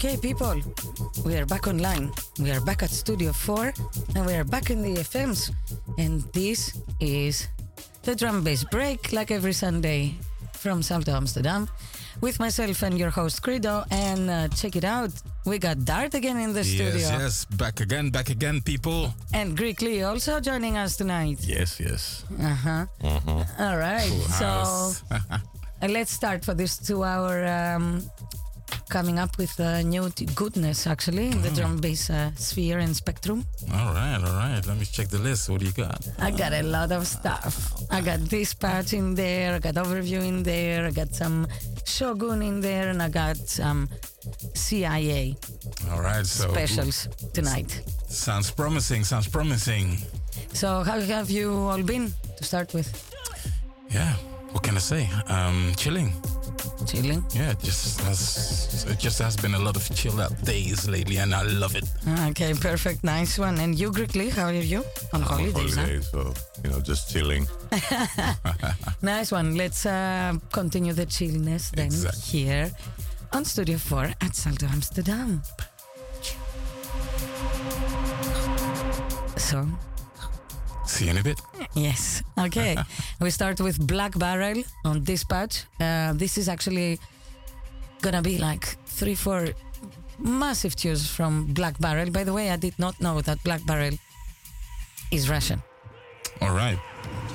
Okay, people, we are back online. We are back at Studio 4 and we are back in the FMs. And this is the drum bass break, like every Sunday from Salto Amsterdam, with myself and your host Credo. And uh, check it out, we got Dart again in the studio. Yes, yes, back again, back again, people. And Greek Lee also joining us tonight. Yes, yes. Uh huh. Uh-huh. All right, Full so let's start for this two hour. Um, coming up with uh, new goodness actually in the drum bass uh, sphere and spectrum. all right, all right. Let me check the list. What do you got? I got a lot of stuff. I got this part in there, I got overview in there, I got some Shogun in there, and I got some CIA All right, so specials tonight. sounds promising. Sounds promising. So, how have you all been to start with? Yeah. What can I say? Um, chilling. Chilling. Yeah, it just has it just has been a lot of chill out days lately, and I love it. Okay, perfect. Nice one. And you, Greek Lee, how are you? On holidays, huh? holiday, so you know, just chilling. Nice one. Let's uh, continue the chillness then Exactly. here on Studio 4 at Salto Amsterdam. So, See you in a bit. yes. Okay. we start with Black Barrel on Dispatch. Uh, this is actually gonna be like three, four massive tunes from Black Barrel. By the way, I did not know that Black Barrel is Russian. All right.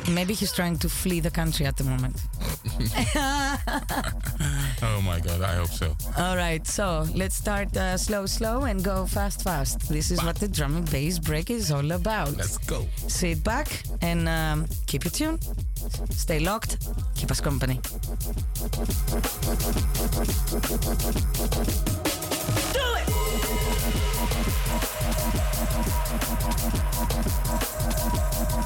Maybe he's trying to flee the country at the moment. oh my god, I hope so. All right, so let's start uh, slow, slow and go fast, fast. This is what the drum and bass break is all about. Let's go. Sit back and um, keep it tuned. Stay locked, keep us company. Do it!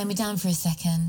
Turn me down for a second.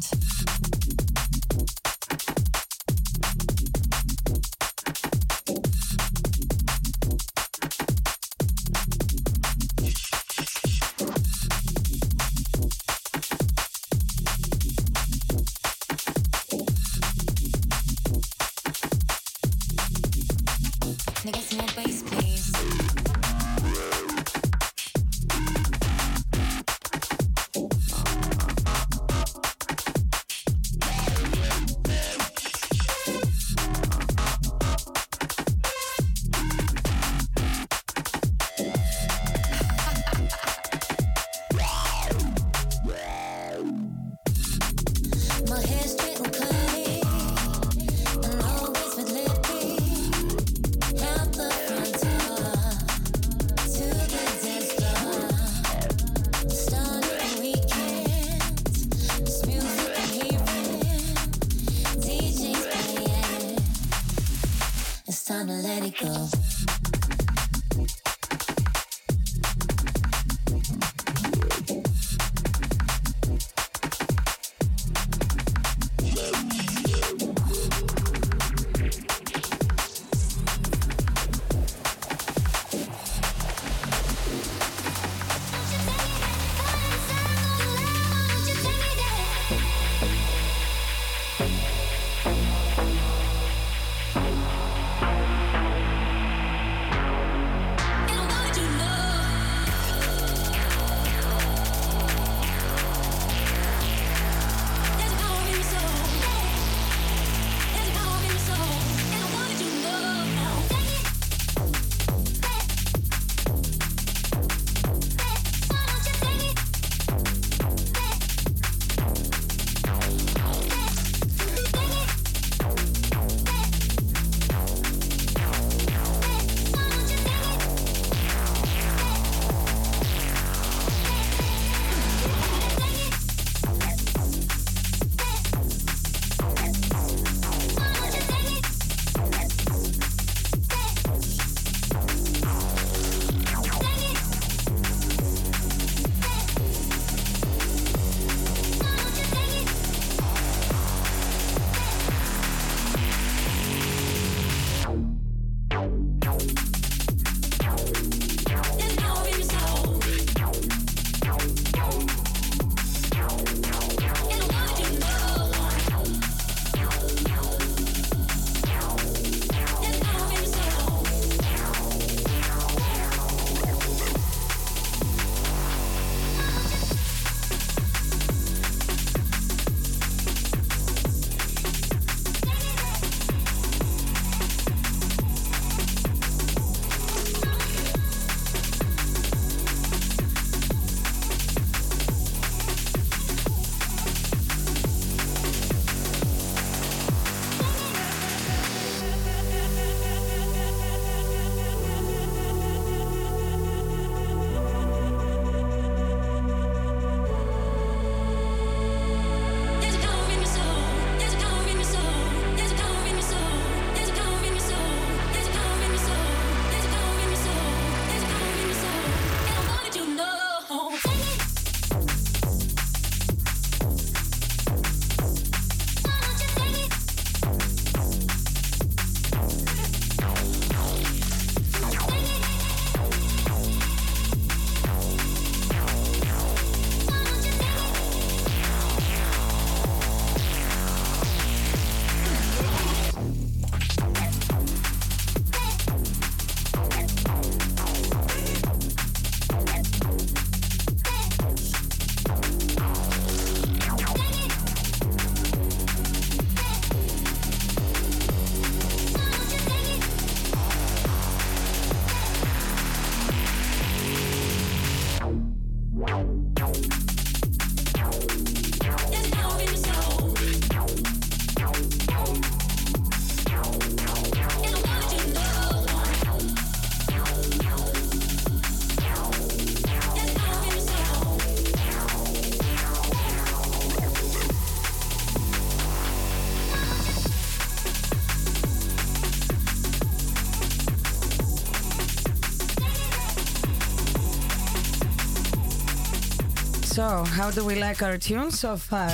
So, how do we like our tune so far?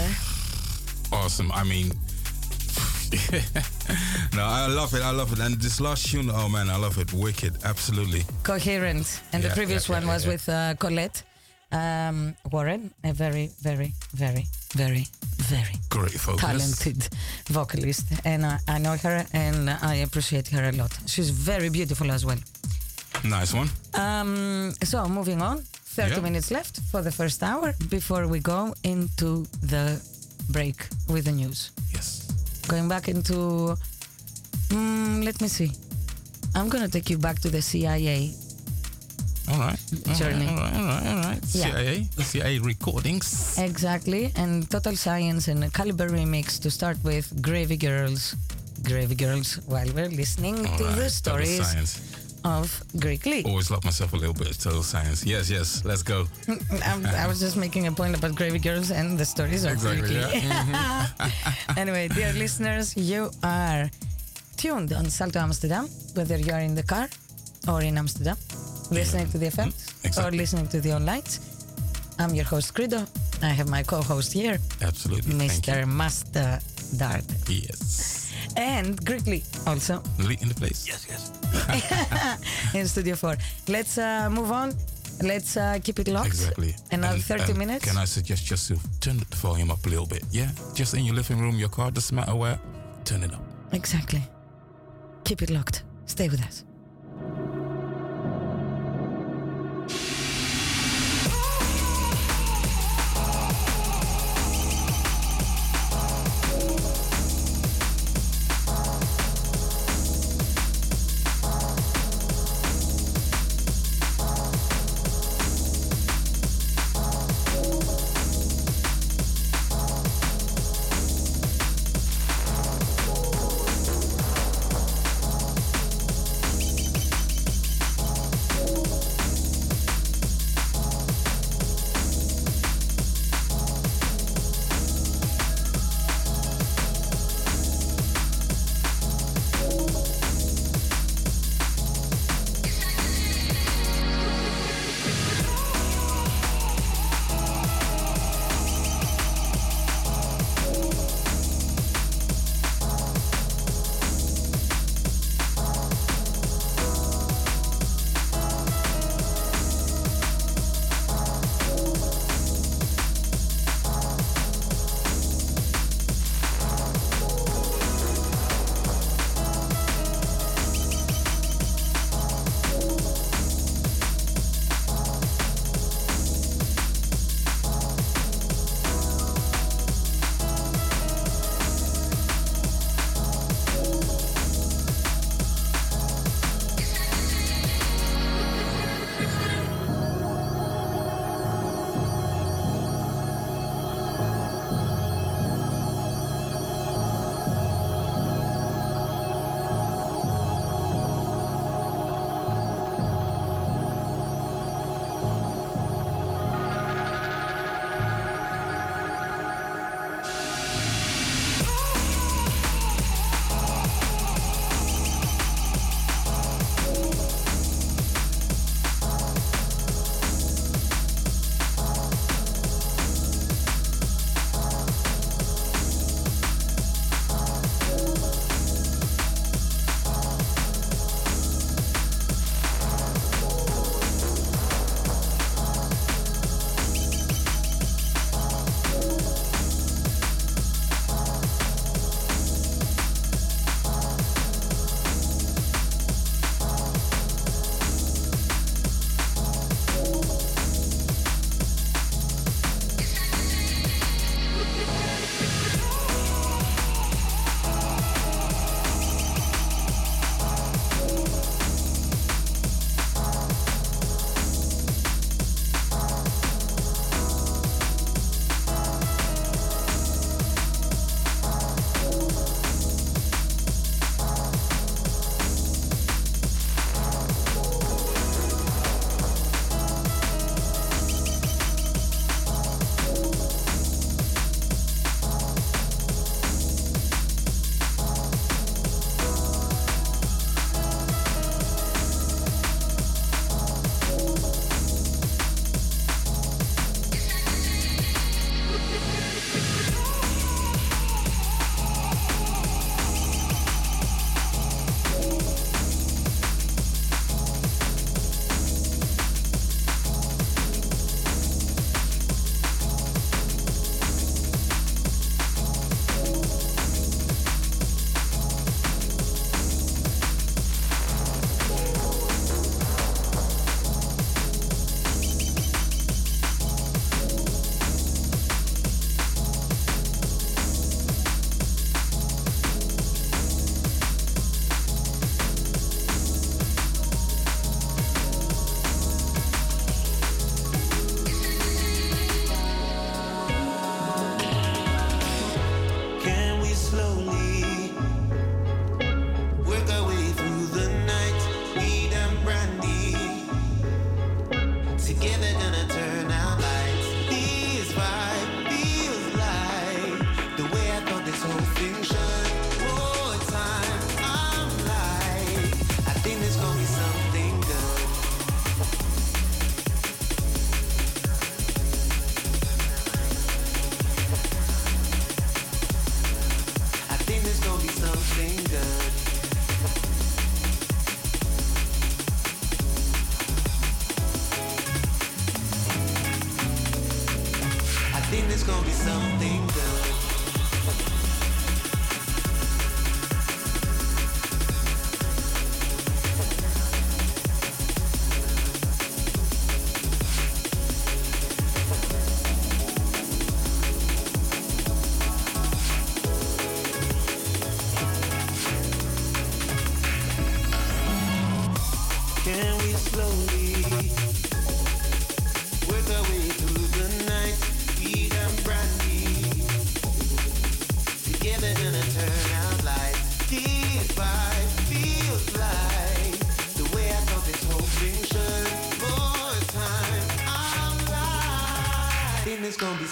Awesome. I mean, no, I love it. I love it. And this last tune, oh man, I love it. Wicked. Absolutely. Coherent. And the previous yeah, one yeah, was yeah. with uh, Collette um, Warren, a very, very, very, very, very Great focus. talented vocalist. And I, I know her and I appreciate her a lot. She's very beautiful as well. Nice one. Um, so, moving on. 30 Yeah. minutes left for the first hour before we go into the break with the news. Yes. Going back into. Mm, let me see. I'm going to take you back to the CIA. All right. All Journey. Right, all right. All right. All right. Yeah. CIA. CIA recordings. Exactly. And Total Science and Calibre remix to start with Gravy Girls. Gravy Girls while we're listening All to right. the Total stories Science. Of Greek Lee. Always love myself a little bit of total science. Yes, yes. Let's go. I'm- was just making a point about Gravy Girls and the stories of Exactly, Greek yeah. Mm-hmm. anyway, dear listeners, you are tuned on Salto Amsterdam, whether you are in the car or in Amsterdam, listening to the FM mm-hmm. or listening to the online. I'm your host, Credo. I have my co host here, Absolutely. Mr. Master Dart. Yes. And Greek Lee also Lee in the place. Yes, yes. in Studio 4. Let's uh, move on. Let's uh, keep it locked. Exactly. Another And- 30 and minutes. Can I suggest just to turn the volume up a little bit? Yeah? Just in your living room, your car, doesn't matter where. Turn it up. Exactly. Keep it locked. Stay with us.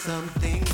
Something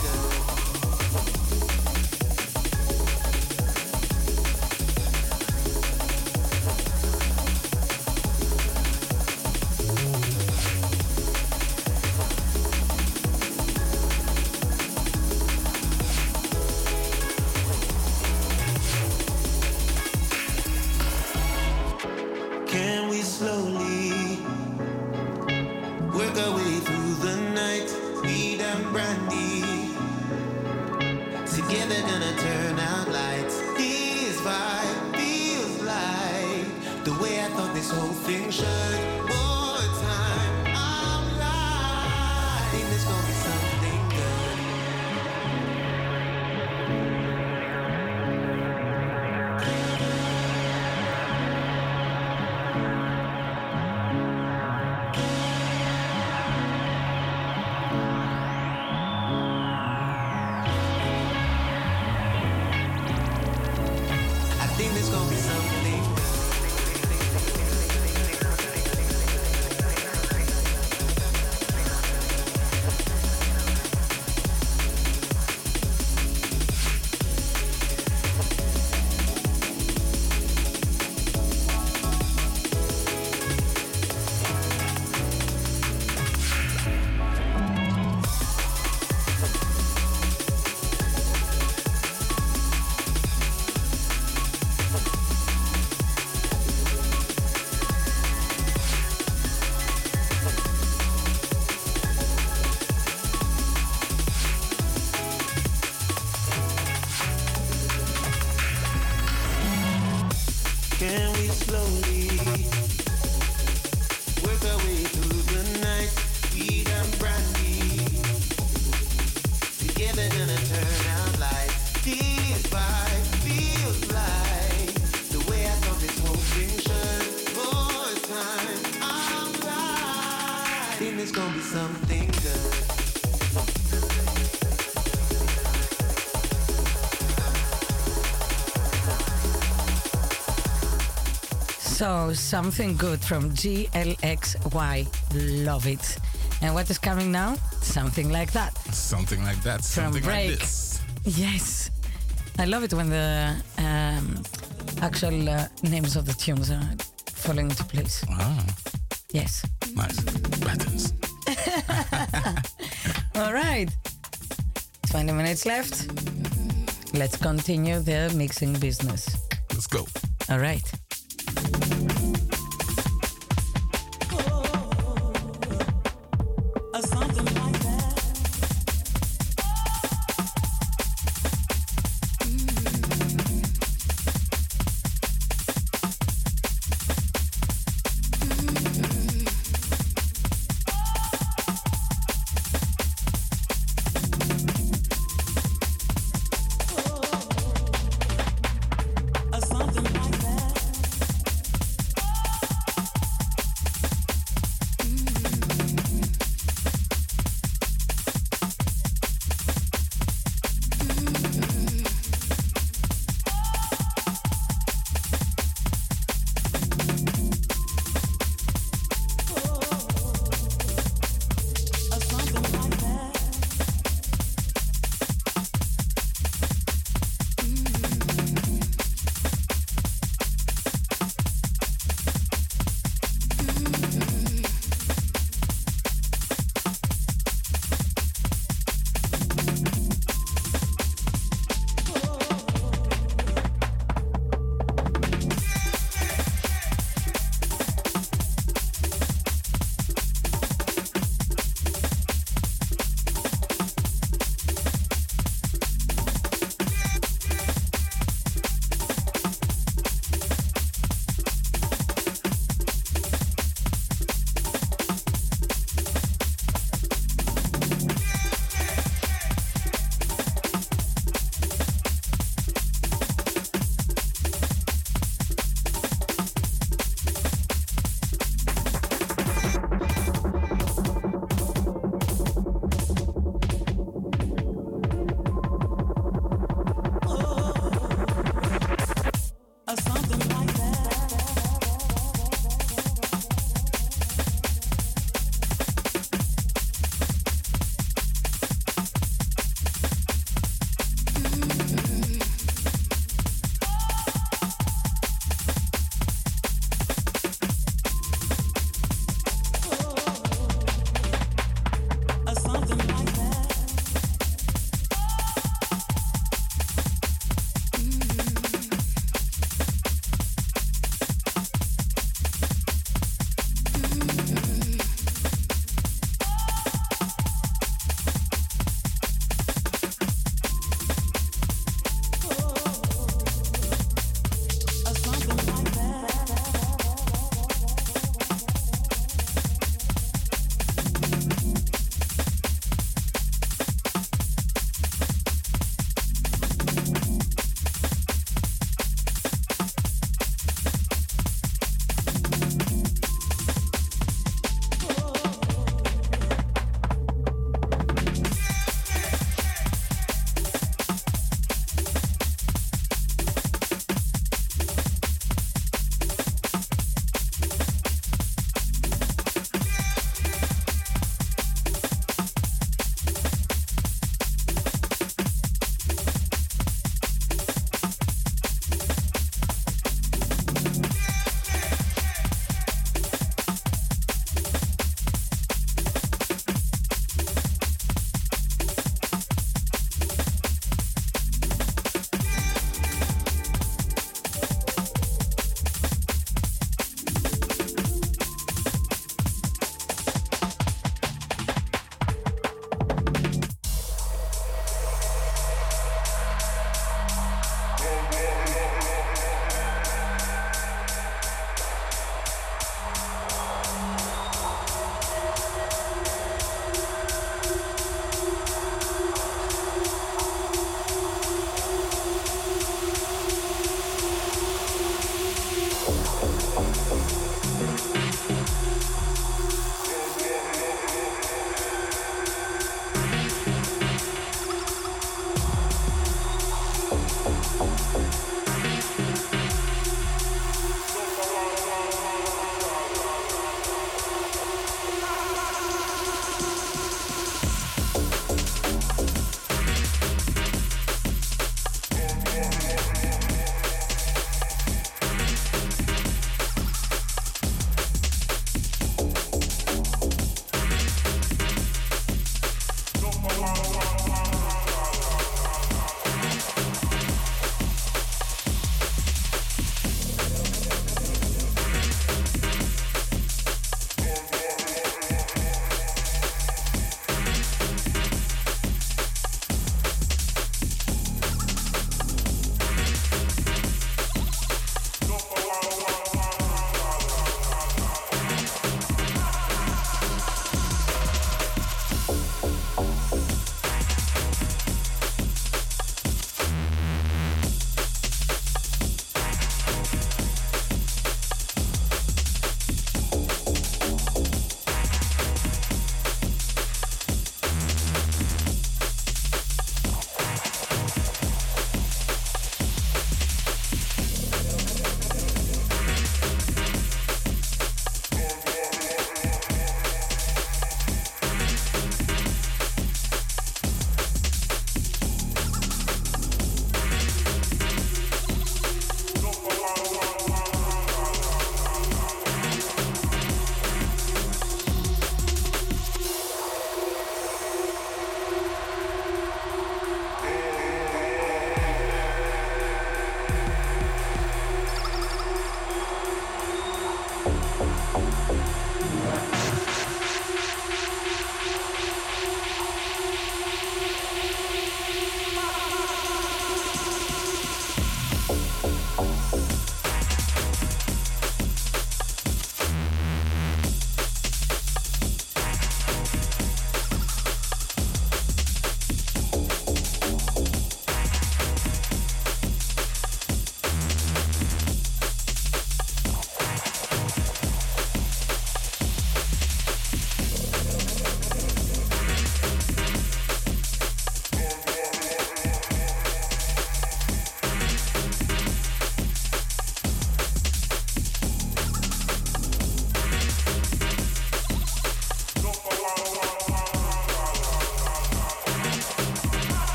So, something good from GLXY. Love it. And what is coming now? Something like that. Something like that. From Something break. like this. Yes. I love it when the um, actual uh, names of the tunes are falling into place. Ah, Yes. nice. Patterns. All right. 20 minutes left. Let's continue the mixing business. Let's go. All right.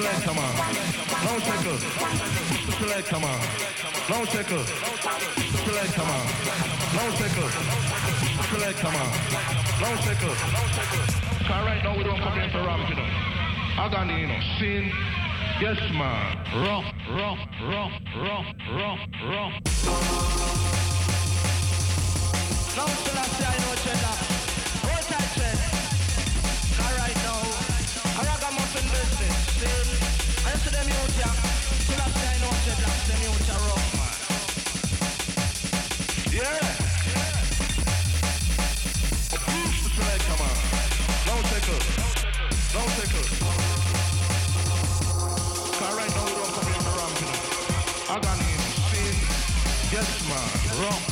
your leg, come on. Don't take her. Put your leg, come on. Don't take her. Put your leg, come on. Don't take her. Put your leg, come on. Don't take her. Cause right now we don't come in for robbing, you know. I got the, you know, sin. Yes, man. Rough, rough, rough, rough, rough, rough. rock.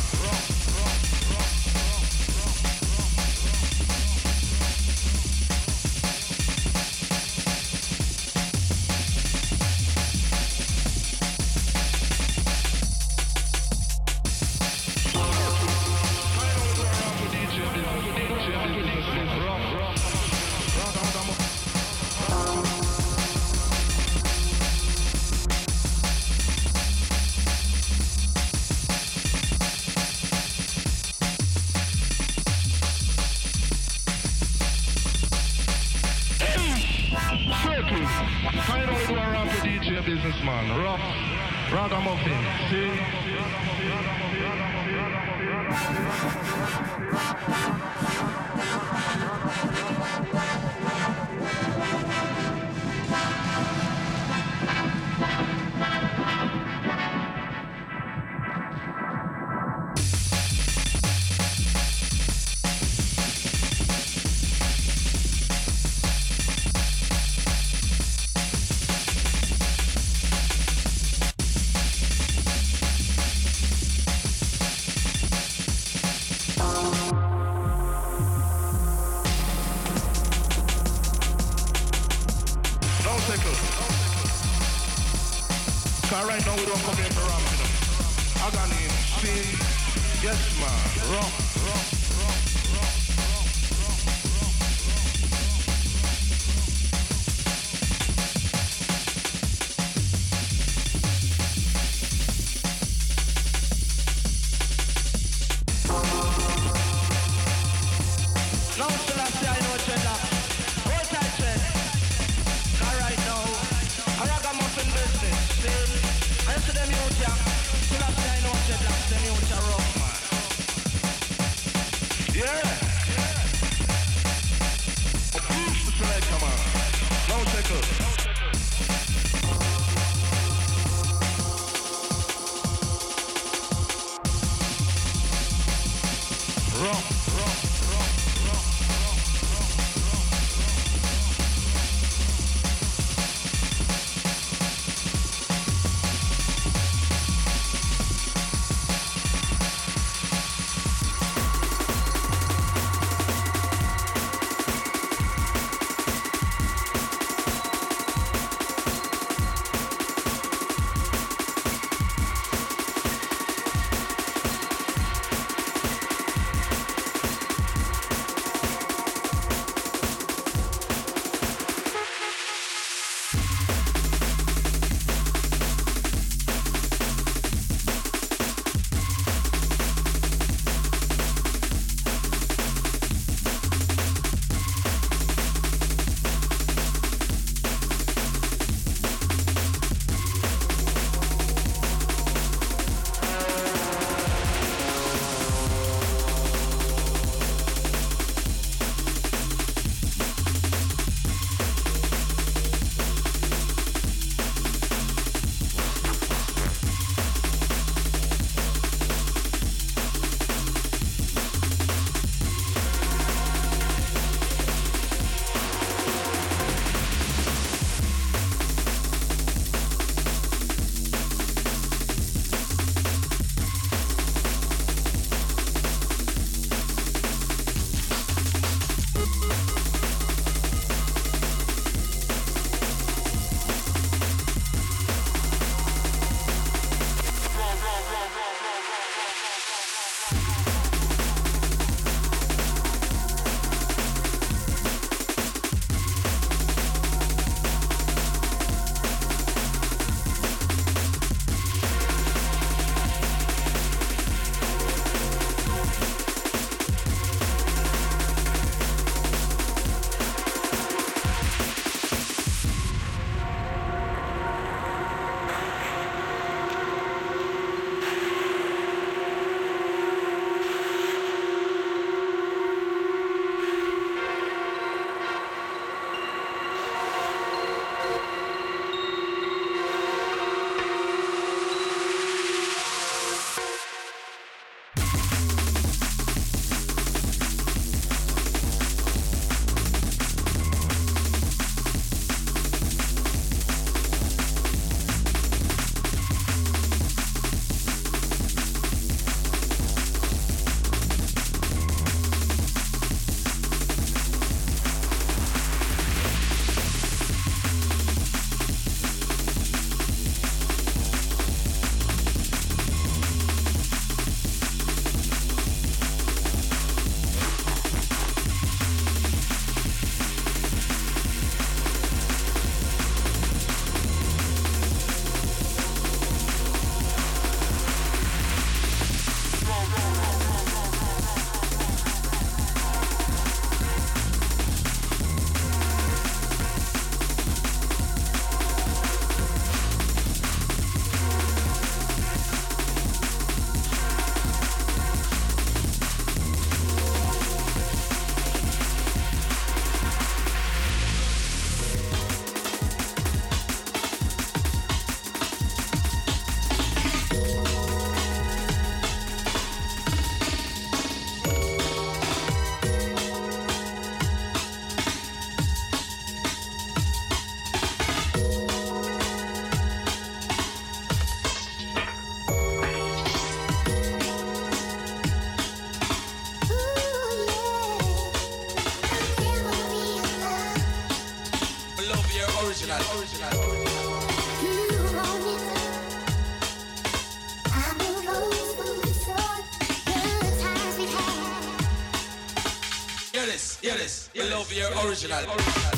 Your original.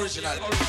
Your original.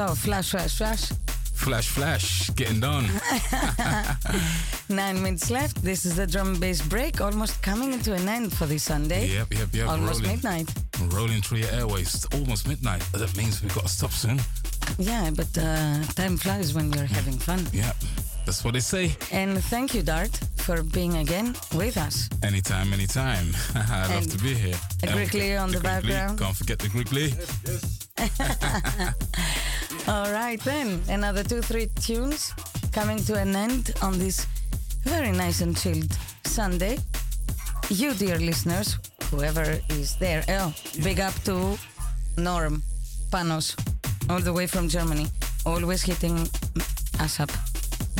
So, flash, flash, flash. Flash, flash, getting done. Nine minutes left. This is the drum and bass break, almost coming into an end for this Sunday. Yep, yep, yep. Almost rolling, midnight. rolling through your airways. It's almost midnight. That means we've got to stop soon. Yeah, but uh, time flies when you're having fun. Yep, that's what they say. And thank you, Dart, for being again with us. Anytime, anytime. I love And to be here. a And Grickly on the Grickly. background. Can't forget the Grickly. All right, then. Another two, three tunes coming to an end on this very nice and chilled Sunday. You, dear listeners, whoever is there, oh, big up to Norm Panos, all the way from Germany, always hitting us up.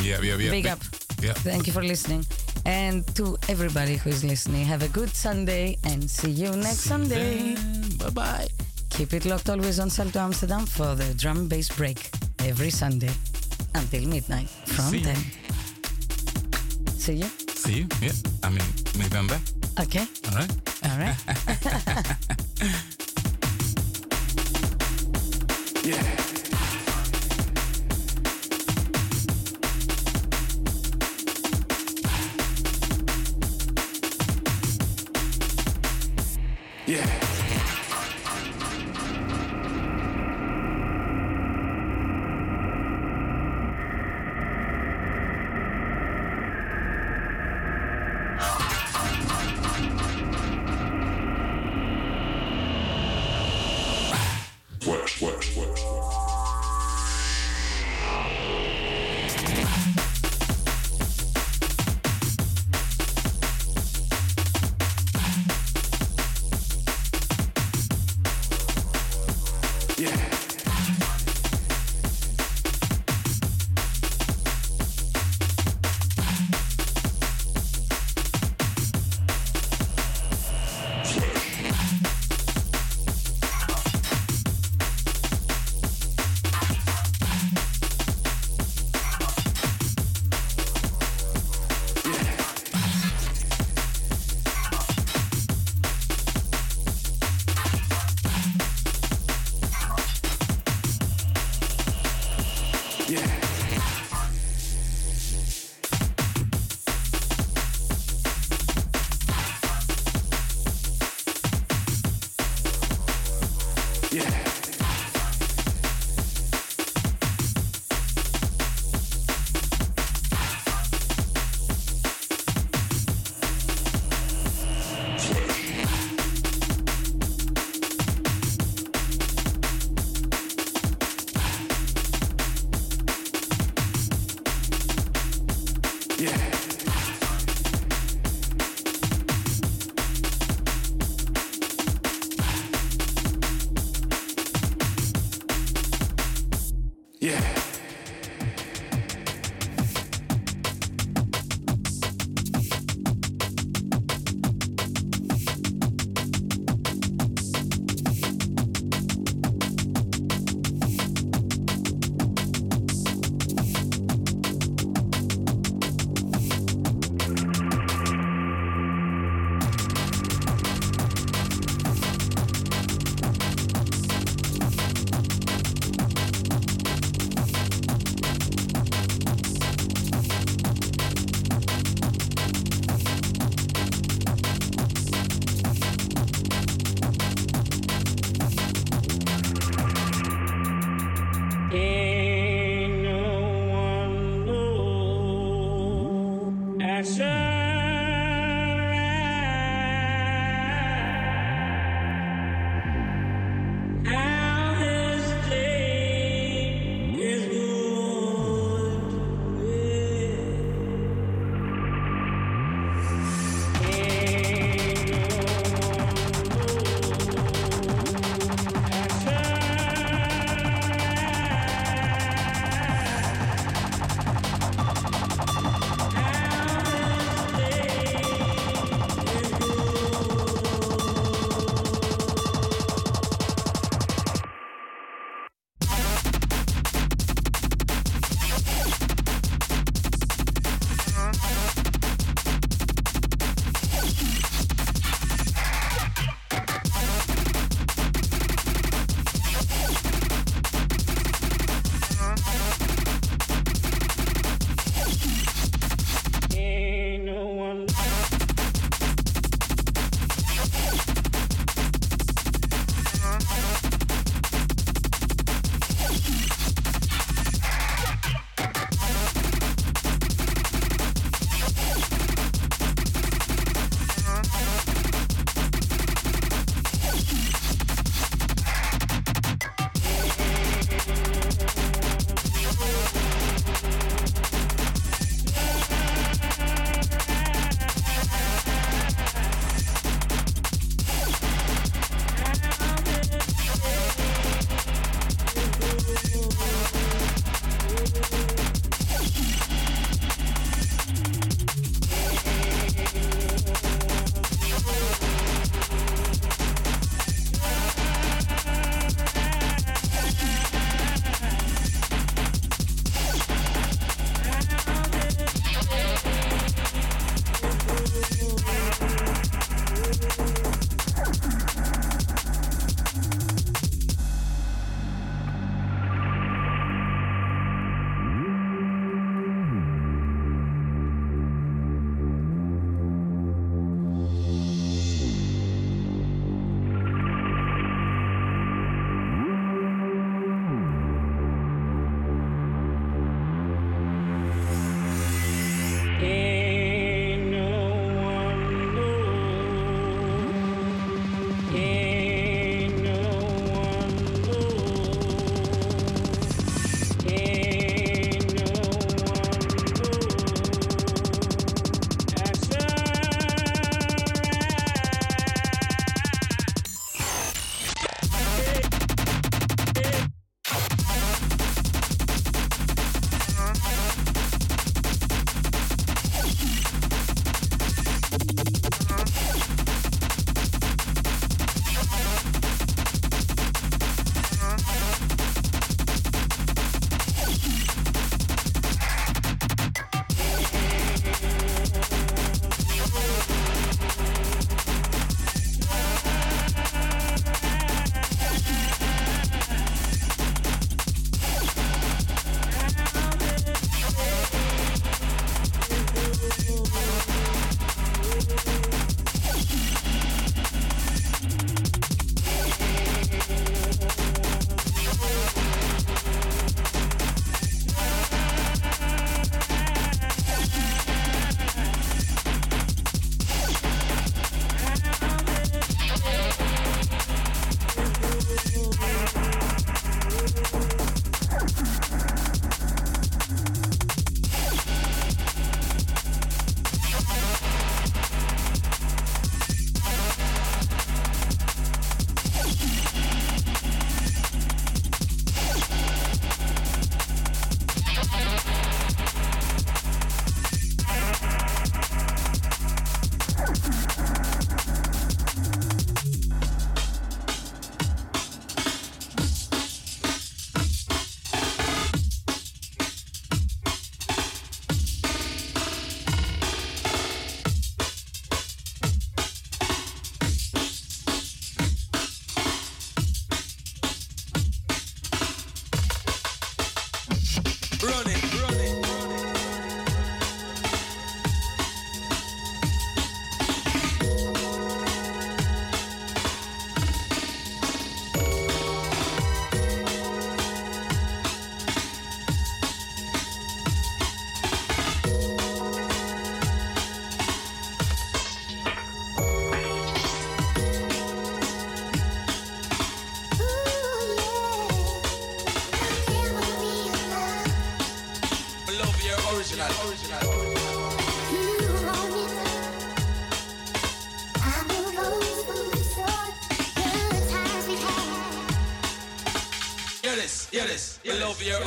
Yeah, yeah, yep. Big up. Yep. Thank you for listening. And to everybody who is listening, have a good Sunday and see you next Sunday. Bye bye. Keep it locked always on Salto Amsterdam for the drum and bass break every Sunday until midnight from See you. 10. See you? See you. Yeah. I mean, maybe I'm back. Okay. All right. All right. Flash,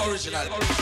Your original.